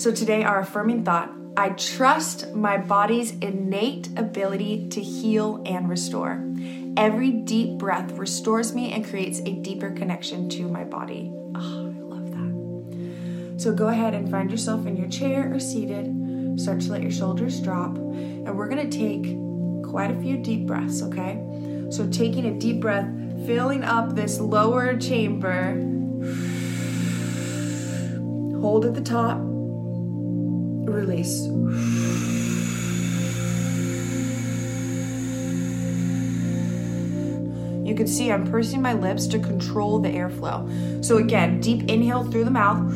So today, our affirming thought I trust my body's innate ability to heal and restore. Every deep breath restores me and creates a deeper connection to my body. Oh, I love that. So go ahead and find yourself in your chair or seated. Start to let your shoulders drop. And we're going to take quite a few deep breaths, okay? So taking a deep breath, filling up this lower chamber. Hold at the top. Release. You can see I'm pursing my lips to control the airflow. So again, deep inhale through the mouth.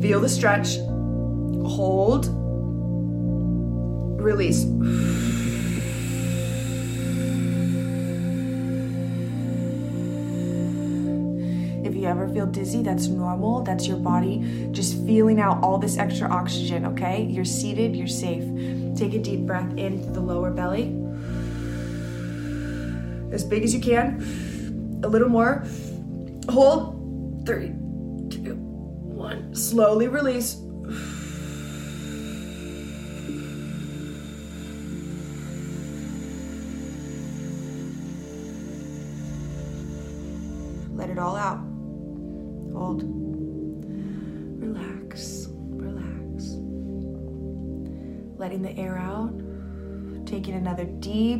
Feel the stretch. Hold. Release. Ever feel dizzy, that's normal. That's your body just feeling out all this extra oxygen, okay? You're seated, you're safe. Take a deep breath into the lower belly. As big as you can. A little more. Hold. Three, two, one. Slowly release.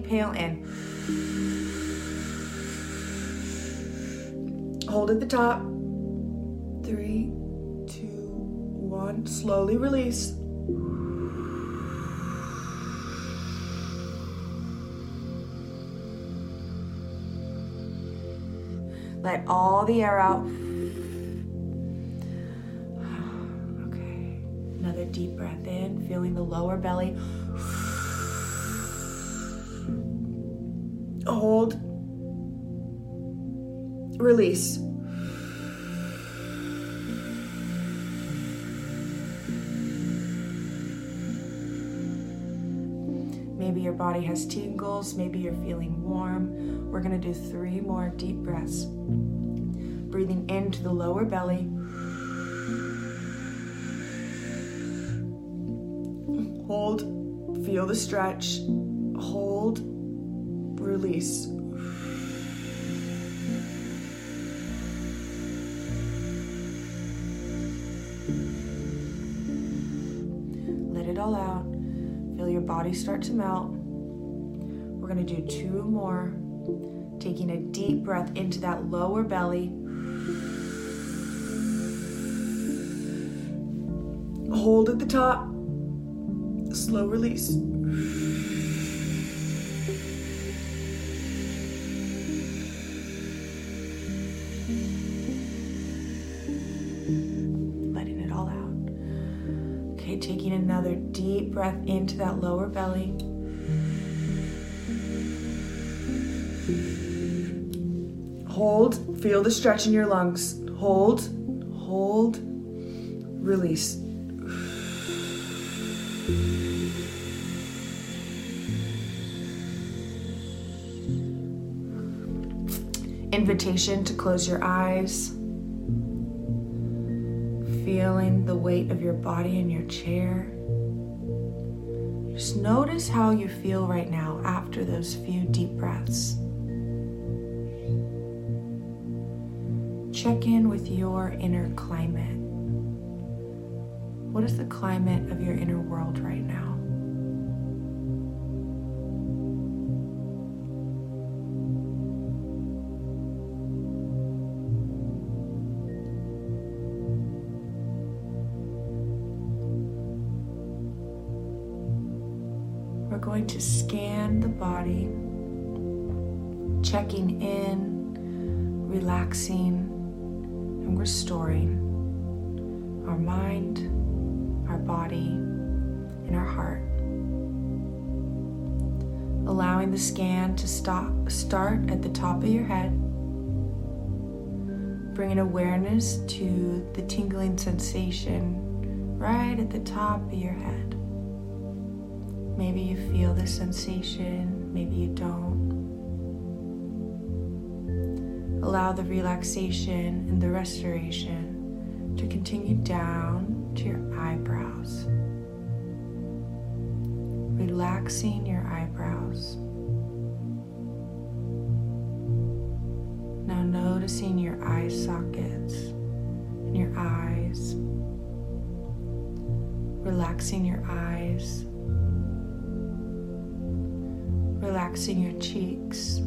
Inhale in. Hold at the top. Three, two, one. Slowly release. Let all the air out. Okay. Another deep breath in, feeling the lower belly. Hold. Release. Maybe your body has tingles, maybe you're feeling warm. We're gonna do three more deep breaths. Breathing into the lower belly. Hold, feel the stretch. Hold, release. Let it all out. Feel your body start to melt. We're going to do two more. Taking a deep breath into that lower belly. Hold at the top. Slow release. Okay, taking another deep breath into that lower belly. Hold, feel the stretch in your lungs. Hold, hold, release. Invitation to close your eyes. Feeling the weight of your body in your chair. Just notice how you feel right now after those few deep breaths. Check in with your inner climate. What is the climate of your inner world right now? To scan the body, checking in, relaxing, and restoring our mind, our body, and our heart. Allowing the scan to stop, start at the top of your head, bringing awareness to the tingling sensation right at the top of your head. Maybe you feel the sensation, maybe you don't. Allow the relaxation and the restoration to continue down to your eyebrows, relaxing your eyebrows. Now noticing your eye sockets and your eyes, relaxing your eyes, relaxing your cheeks.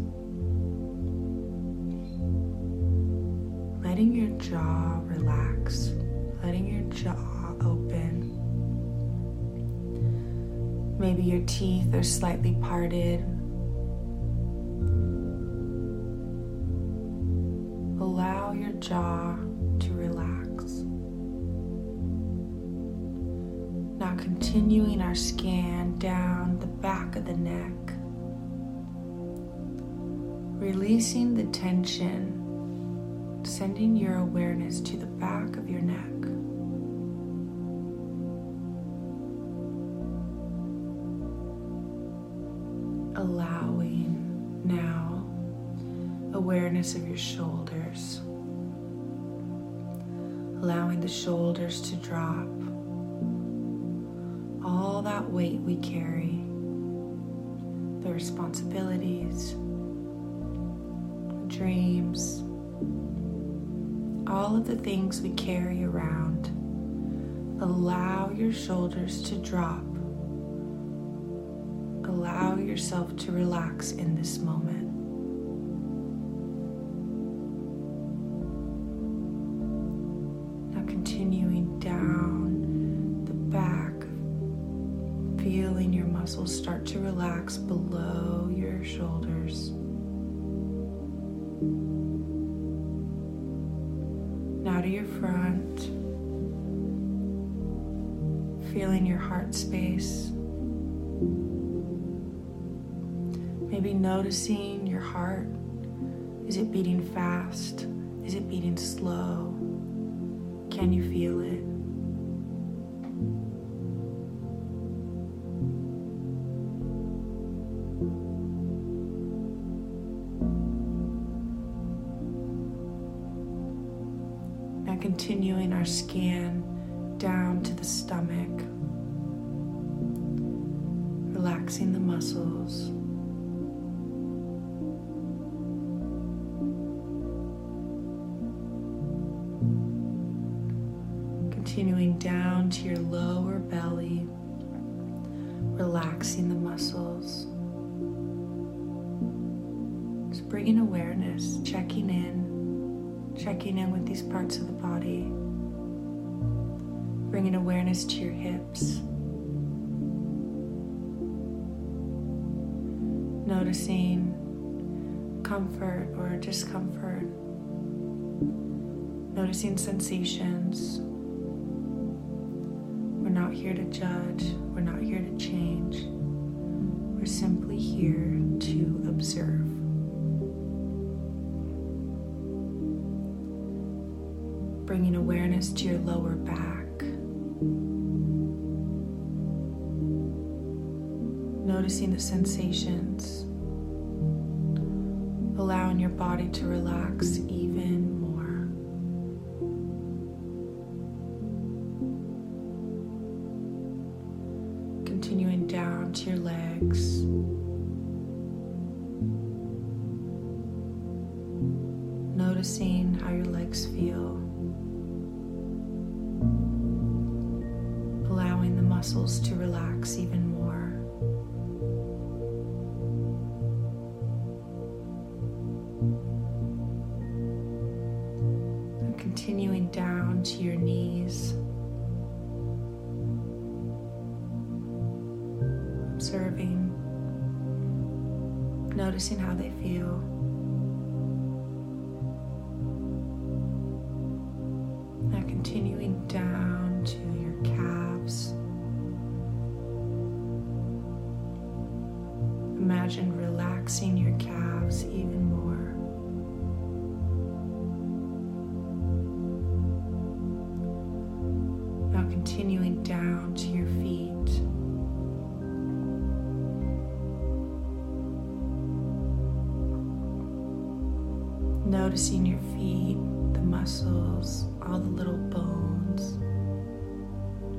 letting your jaw relax, letting your jaw open. Maybe your teeth are slightly parted. Allow your jaw to relax. Now, continuing our scan down the back of the neck, releasing the tension sending your awareness to the back of your neck. Allowing now awareness of your shoulders. Allowing the shoulders to drop. All that weight we carry, the responsibilities, dreams, all of the things we carry around. Allow your shoulders to drop. Allow yourself to relax in this moment. To your front, feeling your heart space. Maybe noticing your heart. Is it beating fast? Is it beating slow? Can you feel it? Relaxing the muscles. Continuing down to your lower belly, relaxing the muscles. Just bringing awareness, checking in checking in with these parts of the body, bringing awareness to your hips, noticing comfort or discomfort, noticing sensations. We're not here to judge, we're not here to change, we're simply here to observe. bringing awareness to your lower back. Noticing the sensations, allowing your body to relax even more. Continuing down to your legs. Noticing how your legs feel. Allowing the muscles to relax even more. Continuing down to your calves. Imagine relaxing your calves even more. Now continuing down to your feet. Noticing your feet, the muscles all the little bones,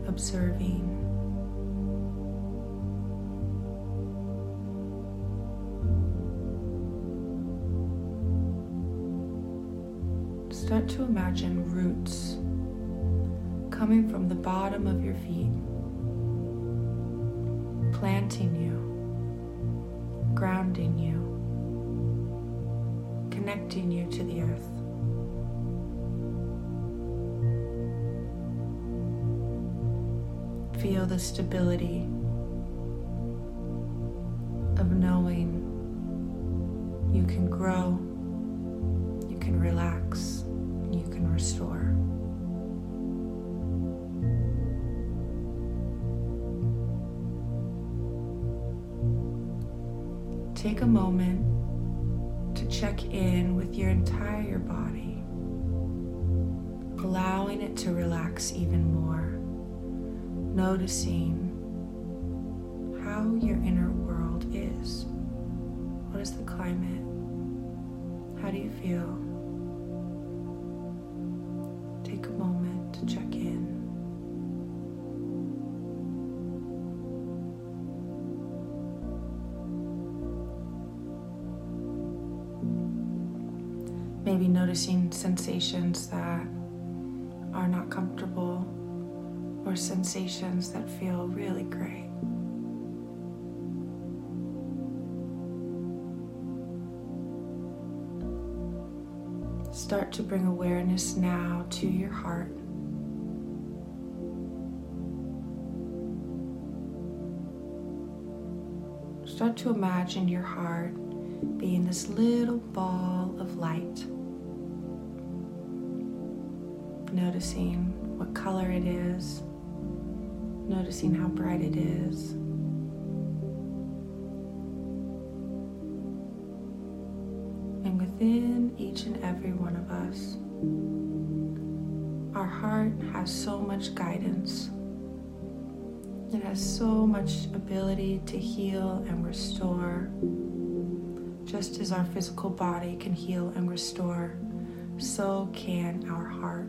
observing. Start to imagine roots coming from the bottom of your feet, planting you, grounding you, connecting you to the earth. Feel the stability of knowing you can grow, you can relax, you can restore. Take a moment to check in with your entire body, allowing it to relax even more, noticing how your inner world is. What is the climate? How do you feel? Take a moment to check in. Maybe noticing sensations that are not comfortable or sensations that feel really great. Start to bring awareness now to your heart. Start to imagine your heart being this little ball of light. Noticing what color it is, noticing how bright it is. And within each and every one of us, our heart has so much guidance. It has so much ability to heal and restore. Just as our physical body can heal and restore, so can our heart.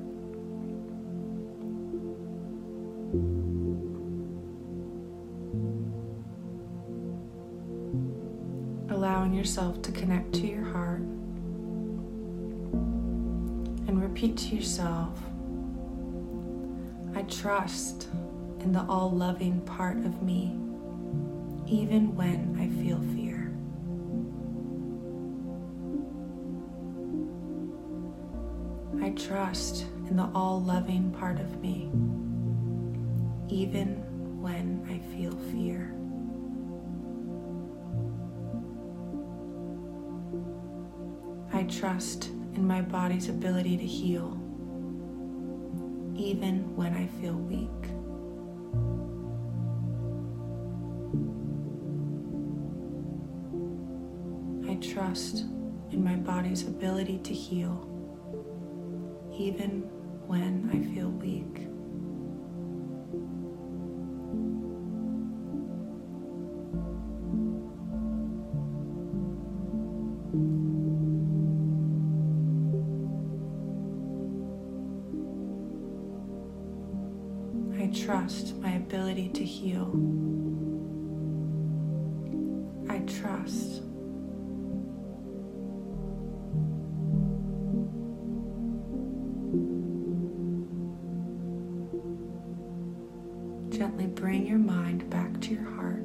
Yourself to connect to your heart and repeat to yourself I trust in the all loving part of me, even when I feel fear. I trust in the all loving part of me, even when I feel fear. Trust in my body's ability to heal, even when I feel weak. I trust in my body's ability to heal, even when I feel weak. Ability to heal. I trust. Gently bring your mind back to your heart,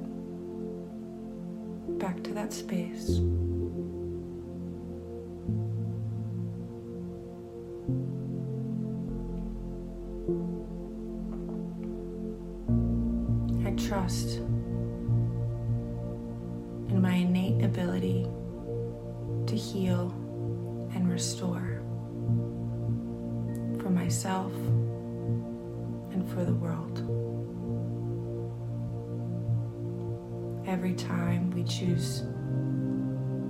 back to that space. Trust in my innate ability to heal and restore for myself and for the world. Every time we choose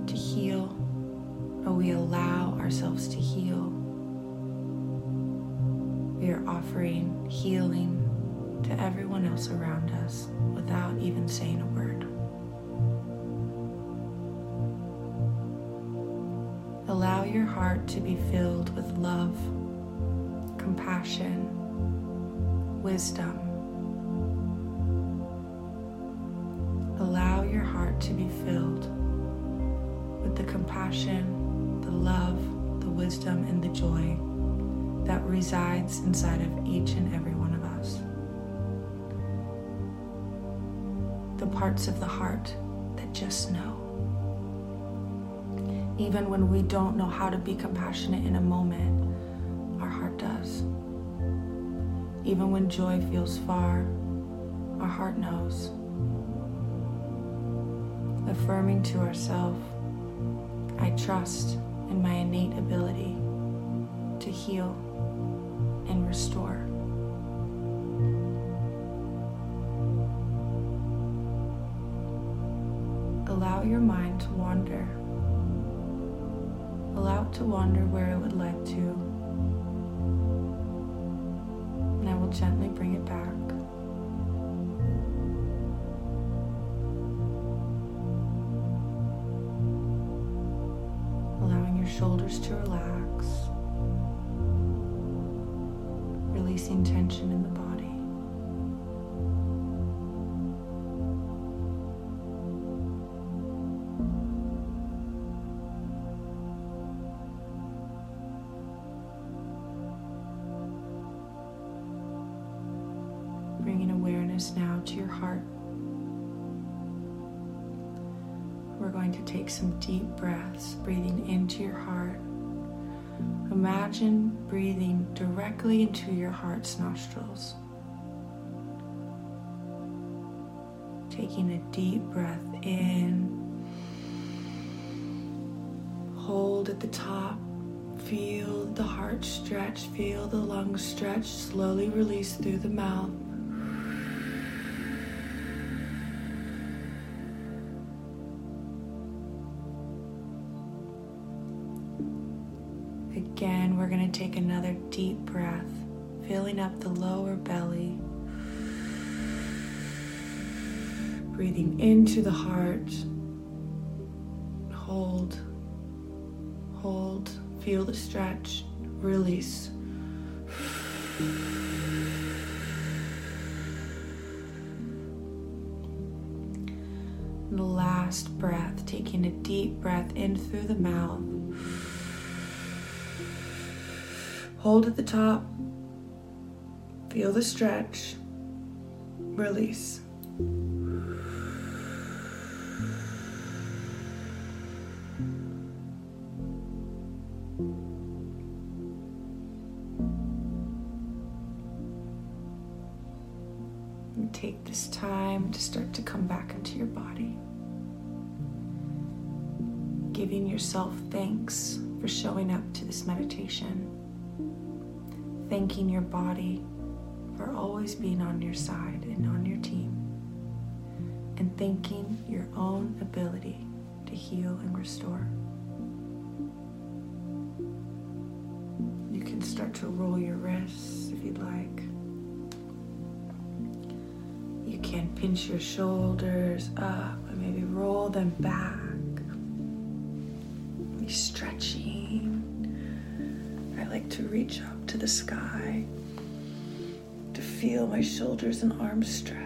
to heal or we allow ourselves to heal, we are offering healing to everyone else around us without even saying a word. Allow your heart to be filled with love, compassion, wisdom. Allow your heart to be filled with the compassion, the love, the wisdom, and the joy that resides inside of each and every one of us. The parts of the heart that just know. Even when we don't know how to be compassionate in a moment, our heart does. Even when joy feels far, our heart knows. Affirming to ourselves, I trust in my innate ability to heal and restore. To wander. Allow it to wander where it would like to. And I will gently bring it back. Allowing your shoulders to relax releasing tension in the body. Awareness now to your heart. We're going to take some deep breaths, breathing into your heart Imagine breathing directly into your heart's nostrils. Taking a deep breath in. Hold at the top. Feel the heart stretch. Feel the lungs stretch. Slowly release through the mouth. Again, we're going to take another deep breath, filling up the lower belly. Breathing into the heart. Hold, hold, feel the stretch, release. The last breath, taking a deep breath in through the mouth. Hold at the top. Feel the stretch. Release. And take this time to start to come back into your body. Giving yourself thanks for showing up to this meditation thanking your body for always being on your side and on your team, and thanking your own ability to heal and restore. You can start to roll your wrists if you'd like. You can pinch your shoulders up and maybe roll them back. Be stretching. I like to reach up to the sky to feel my shoulders and arms stretch.